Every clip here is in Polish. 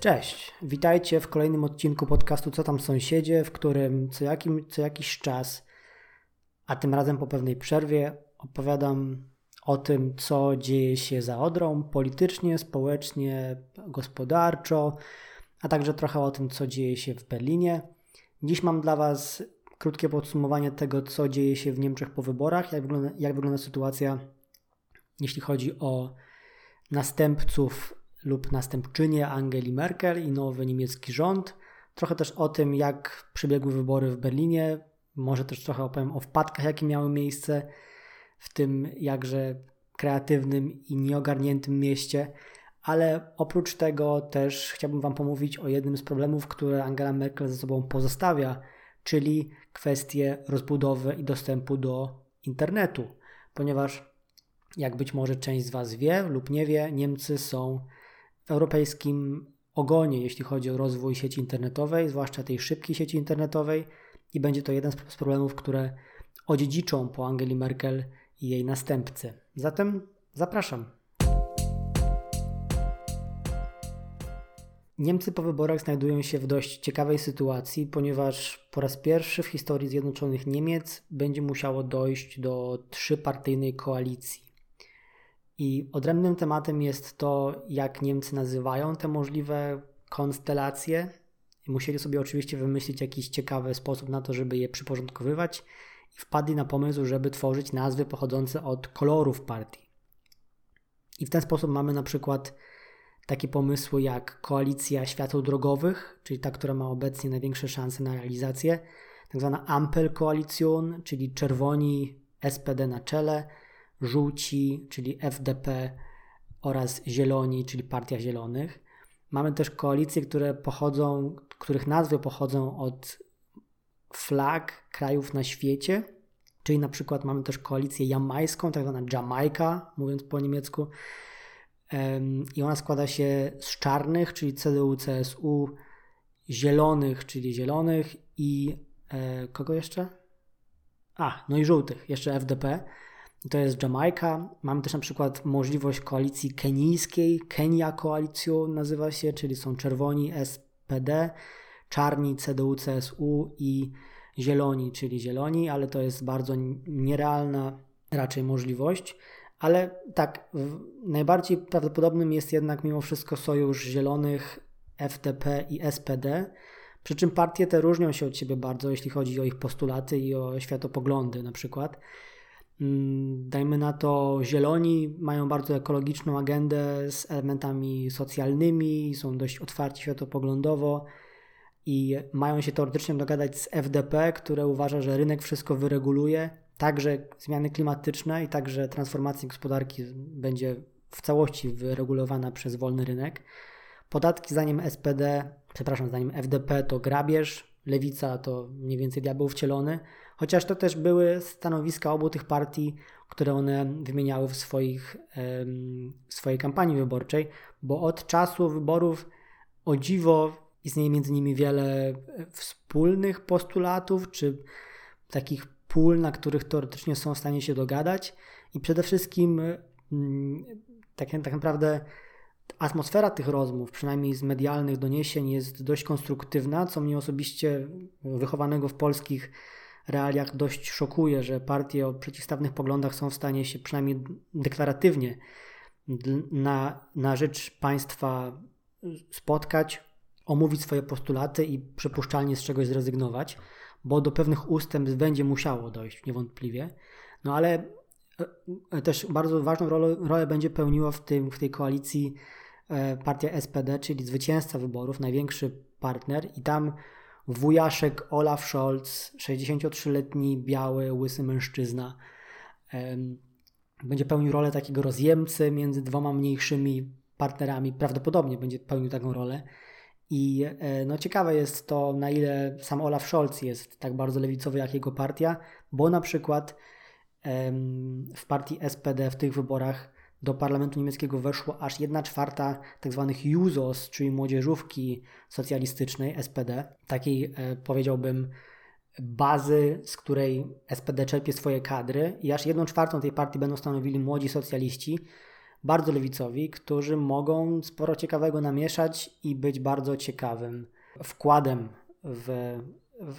Cześć, witajcie w kolejnym odcinku podcastu Co tam sąsiedzie, w którym co, jakim, co jakiś czas, a tym razem po pewnej przerwie, opowiadam o tym, co dzieje się za Odrą politycznie, społecznie, gospodarczo, a także trochę o tym, co dzieje się w Berlinie. Dziś mam dla Was krótkie podsumowanie tego, co dzieje się w Niemczech po wyborach, jak wygląda, jak wygląda sytuacja, jeśli chodzi o następców lub następczynię Angeli Merkel i nowy niemiecki rząd. Trochę też o tym, jak przebiegły wybory w Berlinie. Może też trochę opowiem o wpadkach, jakie miały miejsce w tym jakże kreatywnym i nieogarniętym mieście. Ale oprócz tego też chciałbym Wam pomówić o jednym z problemów, które Angela Merkel ze sobą pozostawia, czyli kwestię rozbudowy i dostępu do internetu. Ponieważ, jak być może część z Was wie lub nie wie, Niemcy są europejskim ogonie, jeśli chodzi o rozwój sieci internetowej, zwłaszcza tej szybkiej sieci internetowej, i będzie to jeden z problemów, które odziedziczą po Angeli Merkel i jej następcy. Zatem zapraszam. Niemcy po wyborach znajdują się w dość ciekawej sytuacji, ponieważ po raz pierwszy w historii Zjednoczonych Niemiec będzie musiało dojść do trzypartyjnej koalicji. I odrębnym tematem jest to, jak Niemcy nazywają te możliwe konstelacje. Musieli sobie oczywiście wymyślić jakiś ciekawy sposób na to, żeby je przyporządkowywać i wpadli na pomysł, żeby tworzyć nazwy pochodzące od kolorów partii. I w ten sposób mamy na przykład takie pomysły jak koalicja świateł drogowych, czyli ta, która ma obecnie największe szanse na realizację, tak zwana Ampel-Koalicjon, czyli czerwoni SPD na czele, żółci, czyli FDP oraz zieloni, czyli Partia Zielonych. Mamy też koalicje, które pochodzą, których nazwy pochodzą od flag krajów na świecie, czyli na przykład mamy też koalicję jamańską, tak zwana Jamajka, mówiąc po niemiecku. I ona składa się z czarnych, czyli CDU, CSU, zielonych, czyli zielonych i e, kogo jeszcze? A, no i żółtych, jeszcze FDP to jest Jamajka. Mamy też na przykład możliwość koalicji kenijskiej. Kenia koalicją nazywa się, czyli są czerwoni SPD, czarni CDU, CSU i zieloni, czyli zieloni, ale to jest bardzo nierealna raczej możliwość. Ale tak, najbardziej prawdopodobnym jest jednak mimo wszystko sojusz zielonych, FDP i SPD. Przy czym partie te różnią się od siebie bardzo, jeśli chodzi o ich postulaty i o światopoglądy na przykład. Mm, dajmy na to, zieloni mają bardzo ekologiczną agendę z elementami socjalnymi, są dość otwarci światopoglądowo i mają się teoretycznie dogadać z FDP, które uważa, że rynek wszystko wyreguluje, także zmiany klimatyczne i także transformacja gospodarki będzie w całości wyregulowana przez wolny rynek. Podatki zdaniem SPD, przepraszam, zdaniem FDP to grabież, lewica to mniej więcej diabeł wcielony, chociaż to też były stanowiska obu tych partii, które one wymieniały w, swoich, w swojej kampanii wyborczej, bo od czasu wyborów o dziwo istnieje między nimi wiele wspólnych postulatów, czy takich pól, na których teoretycznie są w stanie się dogadać i przede wszystkim mm, tak, tak naprawdę atmosfera tych rozmów, przynajmniej z medialnych doniesień, jest dość konstruktywna, co mnie osobiście, wychowanego w polskich realiach, dość szokuje, że partie o przeciwstawnych poglądach są w stanie się przynajmniej deklaratywnie na, na rzecz państwa spotkać, omówić swoje postulaty i przypuszczalnie z czegoś zrezygnować, bo do pewnych ustępstw będzie musiało dojść niewątpliwie. No ale też bardzo ważną rolę, rolę będzie pełniła w, tym, w tej koalicji E, partia SPD, czyli zwycięzca wyborów, największy partner i tam wujaszek Olaf Scholz, 63-letni, biały, łysy mężczyzna, będzie pełnił rolę takiego rozjemcy między dwoma mniejszymi partnerami, prawdopodobnie będzie pełnił taką rolę. I e, no, ciekawe jest to, na ile sam Olaf Scholz jest tak bardzo lewicowy jak jego partia, bo na przykład w partii SPD w tych wyborach do parlamentu niemieckiego weszło aż 1 czwarta tzw. Tak Jusos, czyli młodzieżówki socjalistycznej SPD, takiej e, powiedziałbym bazy, z której SPD czerpie swoje kadry i aż 1 czwartą tej partii będą stanowili młodzi socjaliści, bardzo lewicowi, którzy mogą sporo ciekawego namieszać i być bardzo ciekawym wkładem w,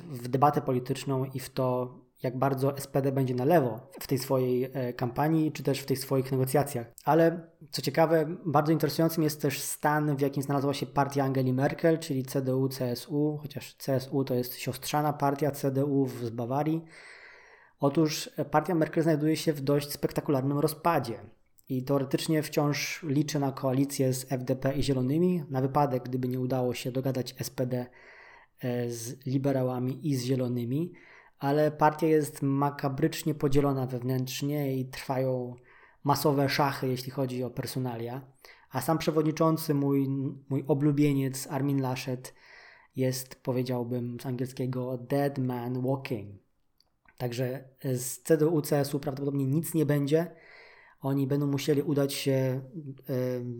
w debatę polityczną i w to, jak bardzo SPD będzie na lewo w tej swojej e, kampanii, czy też w tych swoich negocjacjach. Ale co ciekawe, bardzo interesującym jest też stan, w jakim znalazła się partia Angeli Merkel, czyli CDU-CSU, chociaż CSU to jest siostrzana partia CDU z Bawarii. Otóż e, partia Merkel znajduje się w dość spektakularnym rozpadzie. I teoretycznie wciąż liczy na koalicję z FDP i Zielonymi, na wypadek, gdyby nie udało się dogadać SPD e, z liberałami i z Zielonymi ale partia jest makabrycznie podzielona wewnętrznie i trwają masowe szachy, jeśli chodzi o personalia. A sam przewodniczący, mój, mój oblubieniec Armin Laschet, jest, powiedziałbym z angielskiego, dead man walking. Także z CDU-CSU prawdopodobnie nic nie będzie. Oni będą musieli udać się e,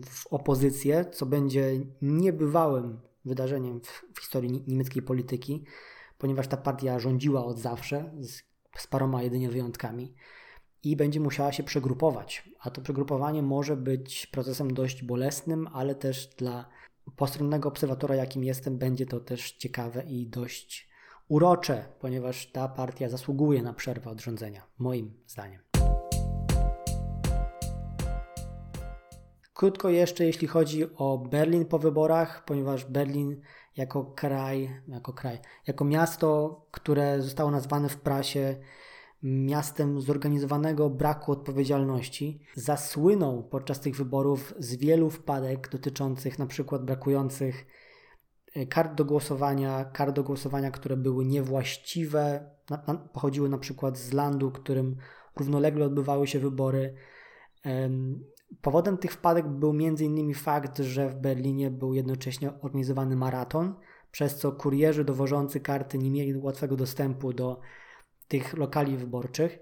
w opozycję, co będzie niebywałym wydarzeniem w, w historii niemieckiej polityki ponieważ ta partia rządziła od zawsze, z, z paroma jedynie wyjątkami i będzie musiała się przegrupować. A to przegrupowanie może być procesem dość bolesnym, ale też dla postronnego obserwatora, jakim jestem, będzie to też ciekawe i dość urocze, ponieważ ta partia zasługuje na przerwę od rządzenia, moim zdaniem. Krótko jeszcze, jeśli chodzi o Berlin po wyborach, ponieważ Berlin jako kraj, jako kraj, jako miasto, które zostało nazwane w prasie miastem zorganizowanego braku odpowiedzialności, zasłynął podczas tych wyborów z wielu wpadek dotyczących na przykład brakujących e, kart do głosowania, kart do głosowania, które były niewłaściwe, na, na, pochodziły na przykład z landu, którym równolegle odbywały się wybory. Powodem tych wpadek był m.in. fakt, że w Berlinie był jednocześnie organizowany maraton, przez co kurierzy dowożący karty nie mieli łatwego dostępu do tych lokali wyborczych,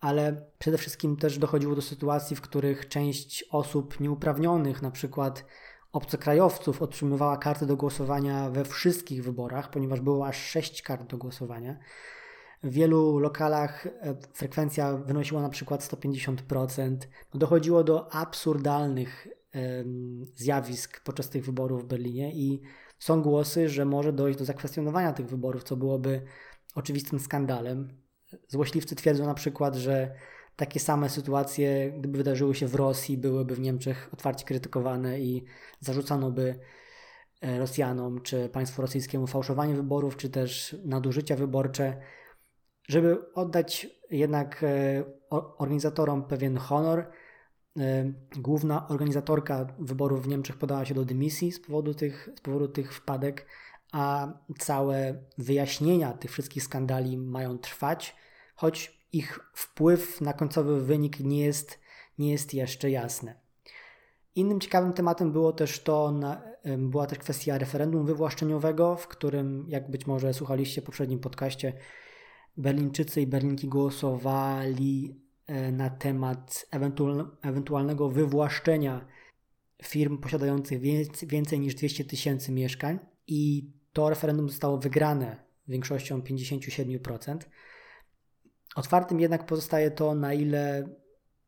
ale przede wszystkim też dochodziło do sytuacji, w których część osób nieuprawnionych, na przykład obcokrajowców, otrzymywała karty do głosowania we wszystkich wyborach, ponieważ było aż sześć kart do głosowania. W wielu lokalach e, frekwencja wynosiła na przykład 150%. No, dochodziło do absurdalnych zjawisk podczas tych wyborów w Berlinie i są głosy, że może dojść do zakwestionowania tych wyborów, co byłoby oczywistym skandalem. Złośliwcy twierdzą na przykład, że takie same sytuacje, gdyby wydarzyły się w Rosji, byłyby w Niemczech otwarcie krytykowane i zarzucano by e, Rosjanom czy państwu rosyjskiemu fałszowanie wyborów, czy też nadużycia wyborcze. Żeby oddać jednak e, organizatorom pewien honor, e, główna organizatorka wyborów w Niemczech podała się do dymisji z powodu tych, z powodu tych wpadek, a całe wyjaśnienia tych wszystkich skandali mają trwać, choć ich wpływ na końcowy wynik nie jest, nie jest jeszcze jasny. Innym ciekawym tematem było też to, była też kwestia referendum wywłaszczeniowego, w którym, jak być może słuchaliście w poprzednim podcaście, Berlińczycy i Berlinki głosowali e, na temat ewentualnego wywłaszczenia firm posiadających więcej niż 200 tysięcy mieszkań i to referendum zostało wygrane większością 57%. Otwartym jednak pozostaje to, na ile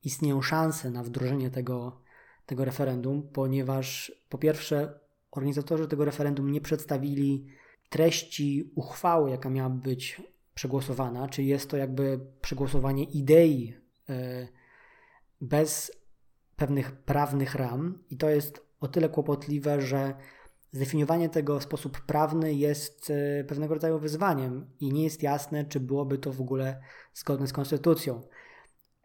istnieją szanse na wdrożenie tego, tego referendum, ponieważ po pierwsze organizatorzy tego referendum nie przedstawili treści uchwały, jaka miała być przegłosowana, czy jest to jakby przegłosowanie idei e, bez pewnych prawnych ram, i to jest o tyle kłopotliwe, że zdefiniowanie tego w sposób prawny jest e, pewnego rodzaju wyzwaniem i nie jest jasne, czy byłoby to w ogóle zgodne z konstytucją.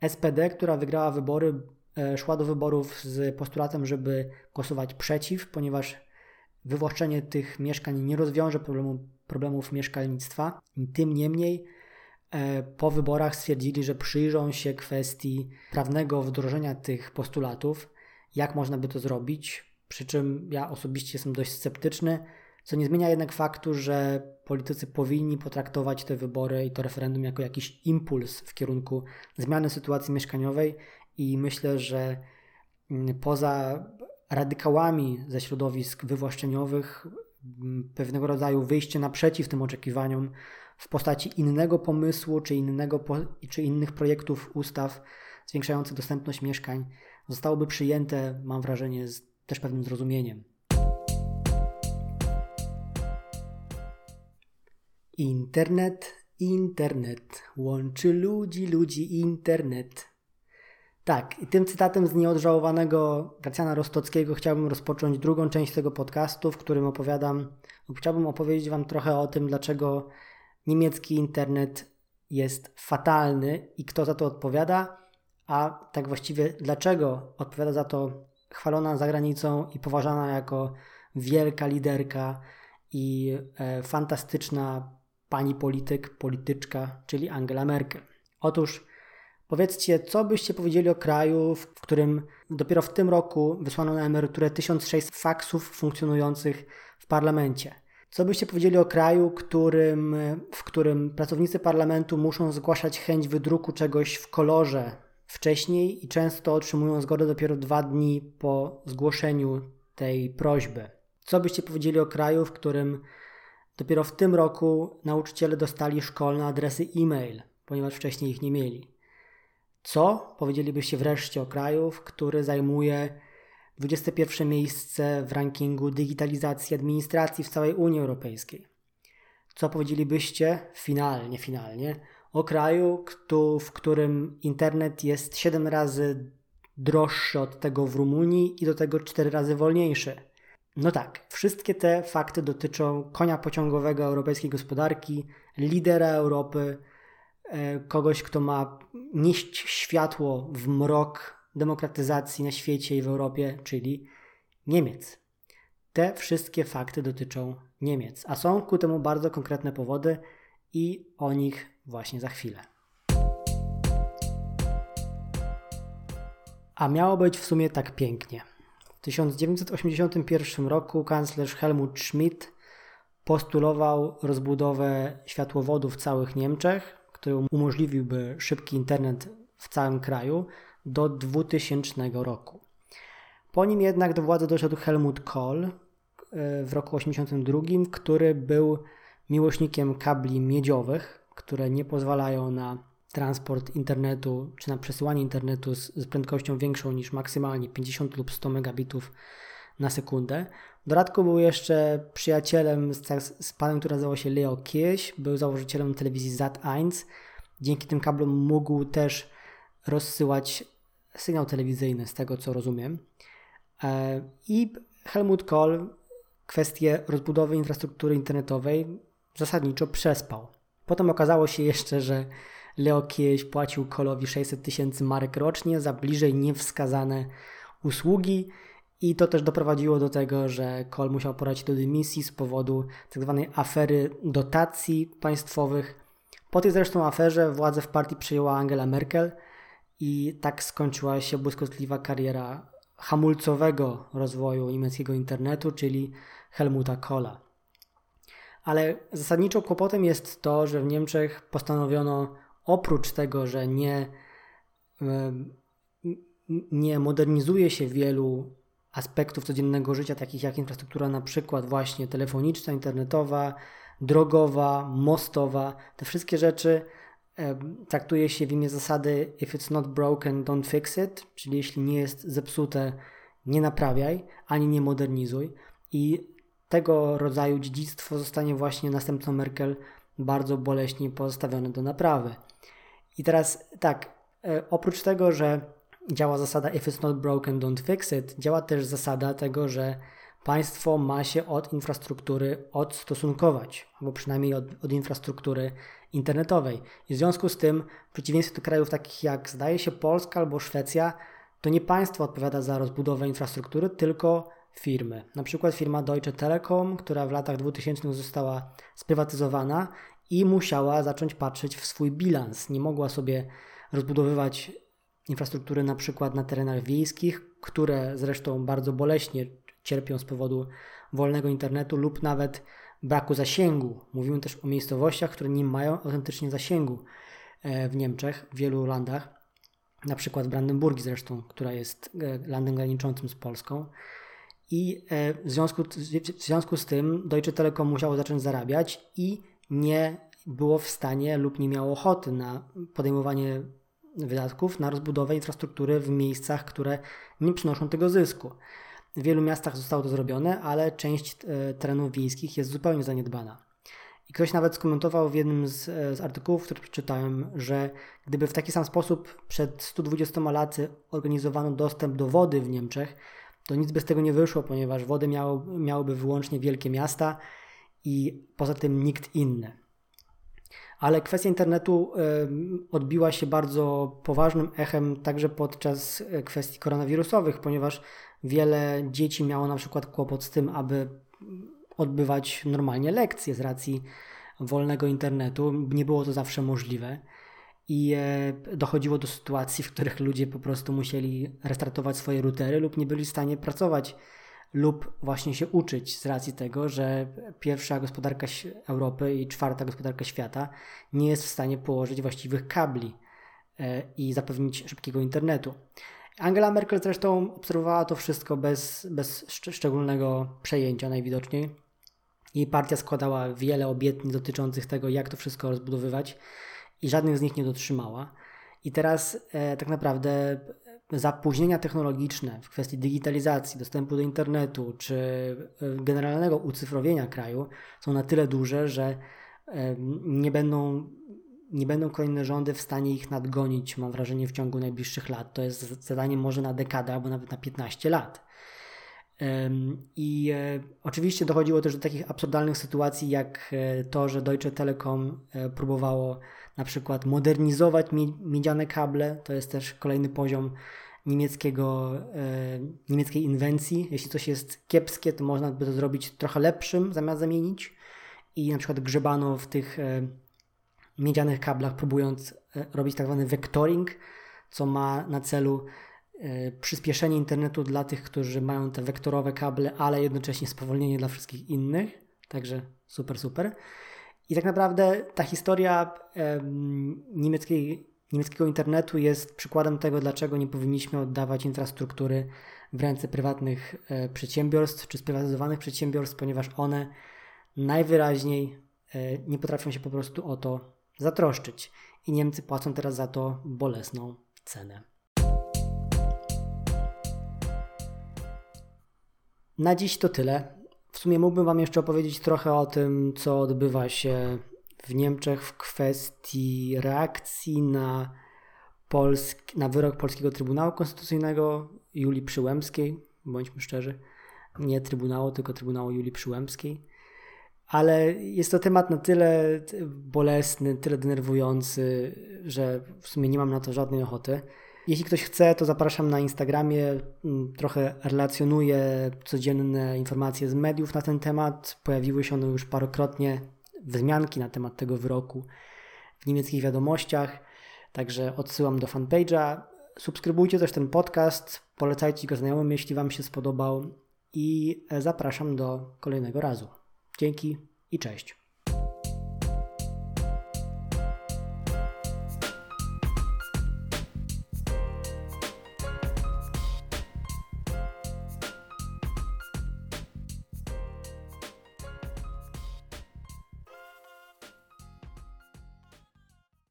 SPD, która wygrała wybory, e, szła do wyborów z postulatem, żeby głosować przeciw, ponieważ wywłaszczenie tych mieszkań nie rozwiąże problemu problemów mieszkalnictwa. Tym niemniej e, po wyborach stwierdzili, że przyjrzą się kwestii prawnego wdrożenia tych postulatów, jak można by to zrobić. Przy czym ja osobiście jestem dość sceptyczny, co nie zmienia jednak faktu, że politycy powinni potraktować te wybory i to referendum jako jakiś impuls w kierunku zmiany sytuacji mieszkaniowej i myślę, że mm, poza radykałami ze środowisk wywłaszczeniowych pewnego rodzaju wyjście naprzeciw tym oczekiwaniom w postaci innego pomysłu czy, innego, czy innych projektów ustaw zwiększających dostępność mieszkań zostałoby przyjęte, mam wrażenie, z też pewnym zrozumieniem. Internet, internet, łączy ludzi, ludzi internet. Tak, i tym cytatem z nieodżałowanego Gracjana Rostockiego chciałbym rozpocząć drugą część tego podcastu, w którym opowiadam, chciałbym opowiedzieć Wam trochę o tym, dlaczego niemiecki internet jest fatalny i kto za to odpowiada, a tak właściwie dlaczego odpowiada za to chwalona za granicą i poważana jako wielka liderka i e, fantastyczna pani polityk, polityczka, czyli Angela Merkel. Otóż powiedzcie, co byście powiedzieli o kraju, w którym dopiero w tym roku wysłano na emeryturę 1600 faksów funkcjonujących w parlamencie. Co byście powiedzieli o kraju, którym, w którym pracownicy parlamentu muszą zgłaszać chęć wydruku czegoś w kolorze wcześniej i często otrzymują zgodę dopiero dwa dni po zgłoszeniu tej prośby? Co byście powiedzieli o kraju, w którym dopiero w tym roku nauczyciele dostali szkolne adresy e-mail, ponieważ wcześniej ich nie mieli? Co powiedzielibyście wreszcie o kraju, który zajmuje 21 miejsce w rankingu digitalizacji administracji w całej Unii Europejskiej. Co powiedzielibyście finalnie, finalnie o kraju, w którym internet jest 7 razy droższy od tego w Rumunii i do tego 4 razy wolniejszy? No tak, wszystkie te fakty dotyczą konia pociągowego europejskiej gospodarki, lidera Europy, kogoś, kto ma nieść światło w mrok demokratyzacji na świecie i w Europie, czyli Niemiec. Te wszystkie fakty dotyczą Niemiec, a są ku temu bardzo konkretne powody i o nich właśnie za chwilę. A miało być w sumie tak pięknie. W 1981 roku kanclerz Helmut Schmidt postulował rozbudowę światłowodów w całych Niemczech, który umożliwiłby szybki internet w całym kraju do 2000 roku. Po nim jednak do władzy doszedł Helmut Kohl e, w roku 1982, który był miłośnikiem kabli miedziowych, które nie pozwalają na transport internetu czy na przesyłanie internetu z, prędkością większą niż maksymalnie 50 lub 100 megabitów na sekundę. W dodatku był jeszcze przyjacielem z, z panem, który nazywał się Leo Kirch, był założycielem telewizji Sat1. Dzięki tym kablom mógł też rozsyłać sygnał telewizyjny, z tego co rozumiem. E, I Helmut Kohl kwestię rozbudowy infrastruktury internetowej zasadniczo przespał. Potem okazało się jeszcze, że Leo kiedyś płacił Kohlowi 600 tysięcy marek rocznie za bliżej niewskazane usługi i to też doprowadziło do tego, że Kohl musiał poradzić do dymisji z powodu tzw. Tak afery dotacji państwowych. Po tej zresztą aferze władzę w partii przejęła Angela Merkel – i tak skończyła się błyskotliwa kariera hamulcowego rozwoju niemieckiego internetu, czyli Helmuta Kohla. Ale zasadniczo kłopotem jest to, że w Niemczech postanowiono oprócz tego, że nie, nie modernizuje się wielu aspektów codziennego życia, takich jak infrastruktura na przykład właśnie telefoniczna, internetowa, drogowa, mostowa, te wszystkie rzeczy traktuje się w imię zasady if it's not broken, don't fix it, czyli jeśli nie jest zepsute, nie naprawiaj, ani nie modernizuj. I tego rodzaju dziedzictwo zostanie właśnie następcą Merkel bardzo boleśnie pozostawione do naprawy. I teraz tak, e, oprócz tego, że działa zasada if it's not broken, don't fix it, działa też zasada tego, że państwo ma się od infrastruktury odstosunkować, albo przynajmniej od, od infrastruktury internetowej. I w związku z tym, w przeciwieństwie do krajów takich jak zdaje się Polska albo Szwecja, to nie państwo odpowiada za rozbudowę infrastruktury, tylko firmy. Na przykład firma Deutsche Telekom, która w latach 2000 została sprywatyzowana i musiała zacząć patrzeć w swój bilans. Nie mogła sobie rozbudowywać infrastruktury na przykład na terenach wiejskich, które zresztą bardzo boleśnie cierpią z powodu wolnego internetu lub nawet braku zasięgu. Mówimy też o miejscowościach, które nie mają autentycznie zasięgu e, w Niemczech, w wielu landach, na przykład Brandenburgii zresztą, która jest e, landem graniczącym z Polską. I e, w związku, w związku z tym Deutsche Telekom musiało zacząć zarabiać i nie było w stanie lub nie miało ochoty na podejmowanie wydatków na rozbudowę infrastruktury w miejscach, które nie przynoszą tego zysku. W wielu miastach zostało to zrobione, ale część e, terenów wiejskich jest zupełnie zaniedbana. I ktoś nawet skomentował w jednym z, e, z artykułów, który przeczytałem, że gdyby w taki sam sposób przed 120 laty organizowano dostęp do wody w Niemczech, to nic by z tego nie wyszło, ponieważ wodę miało, wyłącznie wielkie miasta i poza tym nikt inny. Ale kwestia internetu odbiła się bardzo poważnym echem także podczas e, kwestii koronawirusowych, ponieważ wiele dzieci miało na przykład kłopot z tym, aby odbywać normalnie lekcje z racji wolnego internetu. Nie było to zawsze możliwe i e, dochodziło do sytuacji, w których ludzie po prostu musieli restartować swoje routery lub nie byli w stanie pracować lub właśnie się uczyć z racji tego, że pierwsza gospodarka Europy i czwarta gospodarka świata nie jest w stanie położyć właściwych kabli e, i zapewnić szybkiego internetu. Angela Merkel zresztą obserwowała to wszystko bez, bez szczególnego przejęcia najwidoczniej. Jej partia składała wiele obietnic dotyczących tego, jak to wszystko rozbudowywać i żadnych z nich nie dotrzymała. I teraz e, tak naprawdę zapóźnienia technologiczne w kwestii digitalizacji, dostępu do internetu czy e, generalnego ucyfrowienia kraju są na tyle duże, że e, nie będą, nie będą kolejne rządy w stanie ich nadgonić, mam wrażenie, w ciągu najbliższych lat. To jest zadanie może na dekadę albo nawet na 15 lat. I e, oczywiście dochodziło też do takich absurdalnych sytuacji, jak to, że Deutsche Telekom próbowało na przykład modernizować miedziane kable. To jest też kolejny poziom niemieckiego, e, niemieckiej inwencji. Jeśli coś jest kiepskie, to można by to zrobić trochę lepszym zamiast zamienić. I na przykład grzebano w tych e, miedzianych kablach, próbując e, robić tak zwany vectoring, co ma na celu przyspieszenie internetu dla tych, którzy mają te wektorowe kable, ale jednocześnie spowolnienie dla wszystkich innych. Także super, super. I tak naprawdę ta historia niemieckiej, niemieckiego internetu jest przykładem tego, dlaczego nie powinniśmy oddawać infrastruktury w ręce prywatnych e, przedsiębiorstw czy sprywatyzowanych przedsiębiorstw, ponieważ one najwyraźniej e, nie potrafią się po prostu o to zatroszczyć. I Niemcy płacą teraz za to bolesną cenę. Na dziś to tyle. W sumie mógłbym Wam jeszcze opowiedzieć trochę o tym, co odbywa się w Niemczech w kwestii reakcji na, na wyrok Polskiego Trybunału Konstytucyjnego Julii Przyłębskiej, bądźmy szczerzy, nie Trybunału, tylko Trybunału Julii Przyłębskiej. Ale jest to temat na tyle bolesny, tyle denerwujący, że w sumie nie mam na to żadnej ochoty. Jeśli ktoś chce, to zapraszam na Instagramie. Mm, trochę relacjonuję codzienne informacje z mediów na ten temat. Pojawiły się one już parokrotnie, wzmianki na temat tego wyroku w niemieckich wiadomościach. Także odsyłam do fanpage'a. Subskrybujcie też ten podcast, polecajcie go znajomym, jeśli Wam się spodobał i zapraszam do kolejnego razu. Dzięki i cześć.